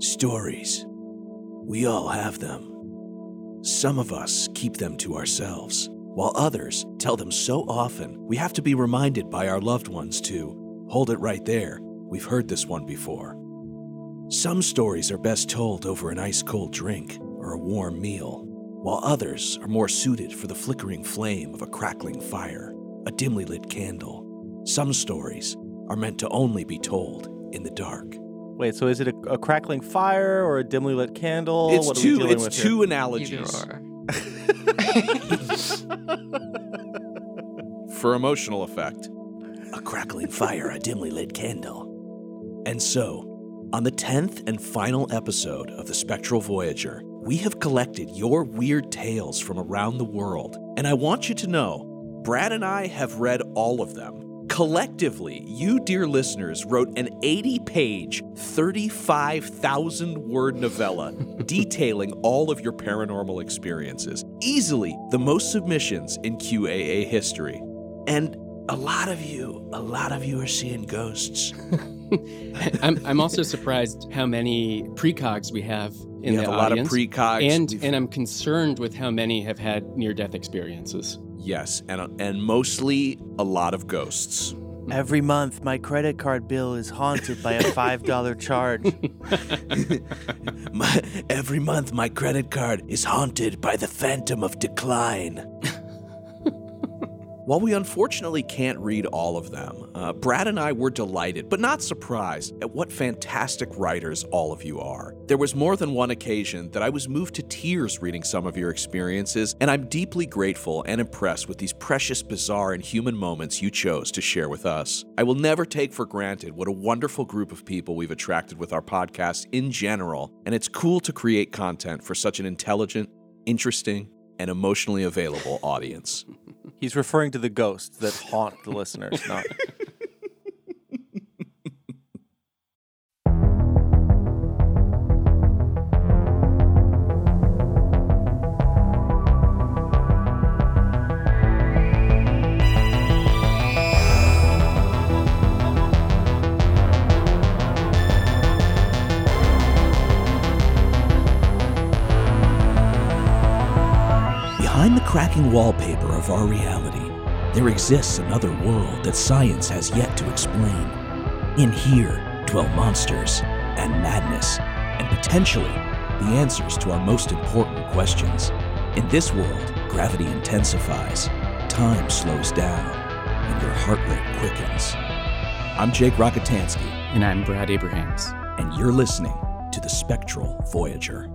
Stories. We all have them. Some of us keep them to ourselves, while others tell them so often we have to be reminded by our loved ones to hold it right there. We've heard this one before. Some stories are best told over an ice cold drink or a warm meal, while others are more suited for the flickering flame of a crackling fire, a dimly lit candle. Some stories are meant to only be told in the dark. Wait, so is it a, a crackling fire or a dimly lit candle? It's what are we two. It's with here? two Either analogies for emotional effect. A crackling fire, a dimly lit candle. And so, on the tenth and final episode of the Spectral Voyager, we have collected your weird tales from around the world, and I want you to know, Brad and I have read all of them. Collectively, you, dear listeners, wrote an 80 page, 35,000 word novella detailing all of your paranormal experiences. Easily the most submissions in QAA history. And a lot of you, a lot of you are seeing ghosts. I'm, I'm also surprised how many precogs we have in we the have a lot of precogs. and We've- and I'm concerned with how many have had near death experiences. Yes, and and mostly a lot of ghosts. Every month, my credit card bill is haunted by a $5 charge. My, every month, my credit card is haunted by the phantom of decline. While we unfortunately can't read all of them, uh, Brad and I were delighted, but not surprised, at what fantastic writers all of you are. There was more than one occasion that I was moved to tears reading some of your experiences, and I'm deeply grateful and impressed with these precious, bizarre, and human moments you chose to share with us. I will never take for granted what a wonderful group of people we've attracted with our podcast in general, and it's cool to create content for such an intelligent, interesting, and emotionally available audience. He's referring to the ghosts that haunt the listeners, not. Behind the cracking wallpaper of our reality, there exists another world that science has yet to explain. In here dwell monsters and madness, and potentially the answers to our most important questions. In this world, gravity intensifies, time slows down, and your heart rate quickens. I'm Jake Rockatansky, And I'm Brad Abrahams. and you're listening to the Spectral Voyager.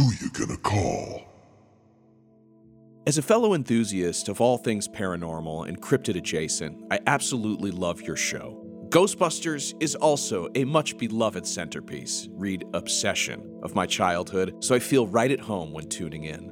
Who you gonna call? As a fellow enthusiast of all things paranormal and cryptid adjacent, I absolutely love your show. Ghostbusters is also a much beloved centerpiece, read obsession, of my childhood, so I feel right at home when tuning in.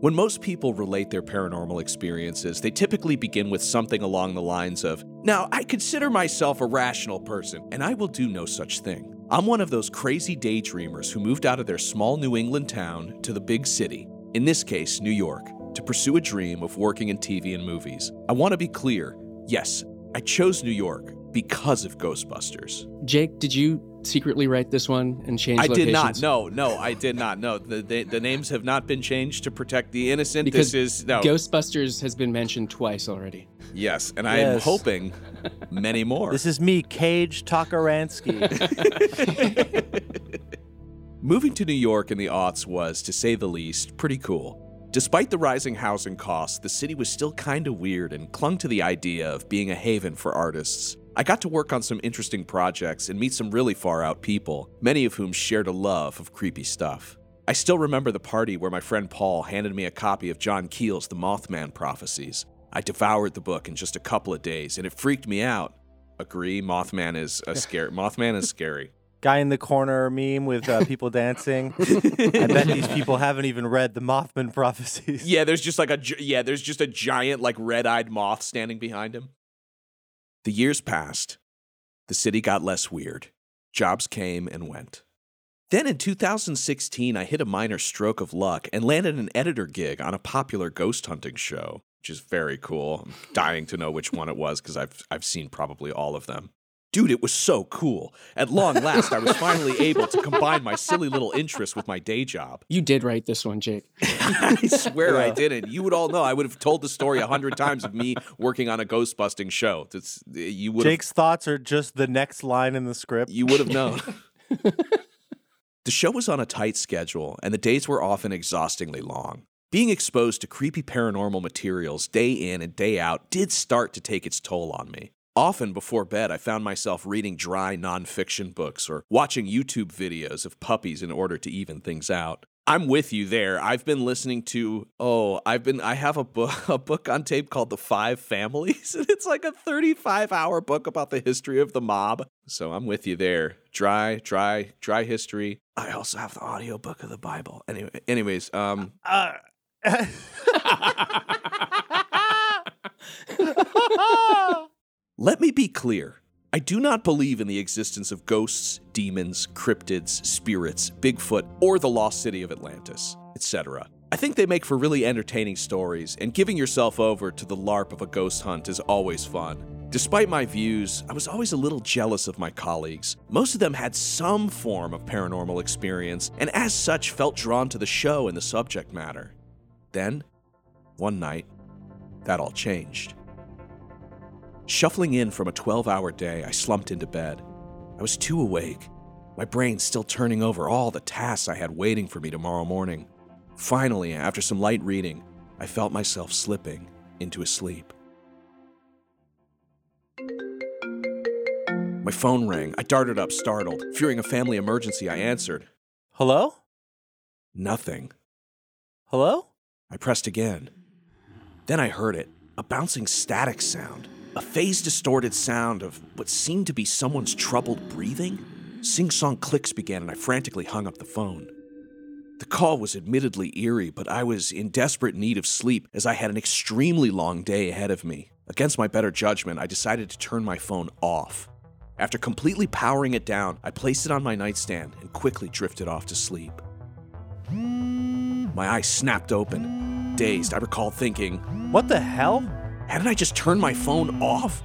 When most people relate their paranormal experiences, they typically begin with something along the lines of, Now, I consider myself a rational person, and I will do no such thing. I'm one of those crazy daydreamers who moved out of their small New England town to the big city, in this case, New York, to pursue a dream of working in TV and movies. I want to be clear yes, I chose New York because of Ghostbusters. Jake, did you secretly write this one and change I did not. No, no, I did not. No, the, the, the names have not been changed to protect the innocent. Because this is no. Ghostbusters has been mentioned twice already. yes, and I am hoping many more. This is me, Cage Takaransky. Moving to New York in the aughts was, to say the least, pretty cool. Despite the rising housing costs, the city was still kinda weird and clung to the idea of being a haven for artists. I got to work on some interesting projects and meet some really far out people, many of whom shared a love of creepy stuff. I still remember the party where my friend Paul handed me a copy of John Keel's The Mothman Prophecies. I devoured the book in just a couple of days and it freaked me out. Agree, Mothman is a scary. Mothman is scary. Guy in the corner meme with uh, people dancing. I bet these people haven't even read the Mothman prophecies. Yeah, there's just like a yeah, there's just a giant like red-eyed moth standing behind him. The years passed. The city got less weird. Jobs came and went. Then in 2016, I hit a minor stroke of luck and landed an editor gig on a popular ghost hunting show. which is very cool. I'm dying to know which one it was because I've I've seen probably all of them. Dude, it was so cool. At long last, I was finally able to combine my silly little interest with my day job. You did write this one, Jake. I swear I didn't. You would all know. I would have told the story a hundred times of me working on a ghost busting show. It's, you would have Jake's thoughts are just the next line in the script. you would have known. the show was on a tight schedule, and the days were often exhaustingly long. Being exposed to creepy paranormal materials day in and day out did start to take its toll on me. Often before bed, I found myself reading dry nonfiction books or watching YouTube videos of puppies in order to even things out. I'm with you there. I've been listening to oh, I've been I have a book a book on tape called The Five Families, and it's like a 35 hour book about the history of the mob. So I'm with you there. Dry, dry, dry history. I also have the audiobook of the Bible. Anyway, anyways, um Uh, Let me be clear. I do not believe in the existence of ghosts, demons, cryptids, spirits, Bigfoot, or the lost city of Atlantis, etc. I think they make for really entertaining stories, and giving yourself over to the LARP of a ghost hunt is always fun. Despite my views, I was always a little jealous of my colleagues. Most of them had some form of paranormal experience, and as such felt drawn to the show and the subject matter. Then, one night, that all changed. Shuffling in from a 12 hour day, I slumped into bed. I was too awake, my brain still turning over all the tasks I had waiting for me tomorrow morning. Finally, after some light reading, I felt myself slipping into a sleep. My phone rang. I darted up, startled. Fearing a family emergency, I answered. Hello? Nothing. Hello? I pressed again. Then I heard it a bouncing static sound, a phase distorted sound of what seemed to be someone's troubled breathing. Sing song clicks began, and I frantically hung up the phone. The call was admittedly eerie, but I was in desperate need of sleep as I had an extremely long day ahead of me. Against my better judgment, I decided to turn my phone off. After completely powering it down, I placed it on my nightstand and quickly drifted off to sleep. My eyes snapped open. Dazed, I recall thinking, What the hell? Hadn't I just turned my phone off?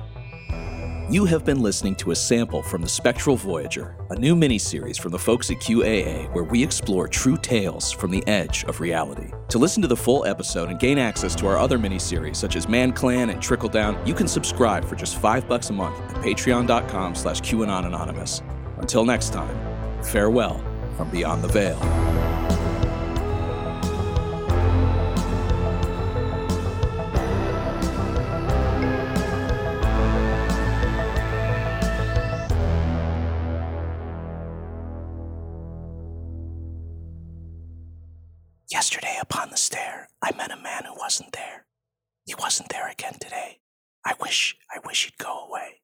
You have been listening to a sample from The Spectral Voyager, a new miniseries from the folks at QAA where we explore true tales from the edge of reality. To listen to the full episode and gain access to our other miniseries such as Man Clan and Trickle Down, you can subscribe for just five bucks a month at patreon.com slash QAnon Anonymous. Until next time, farewell from Beyond the Veil. Yesterday upon the stair, I met a man who wasn't there. He wasn't there again today. I wish, I wish he'd go away.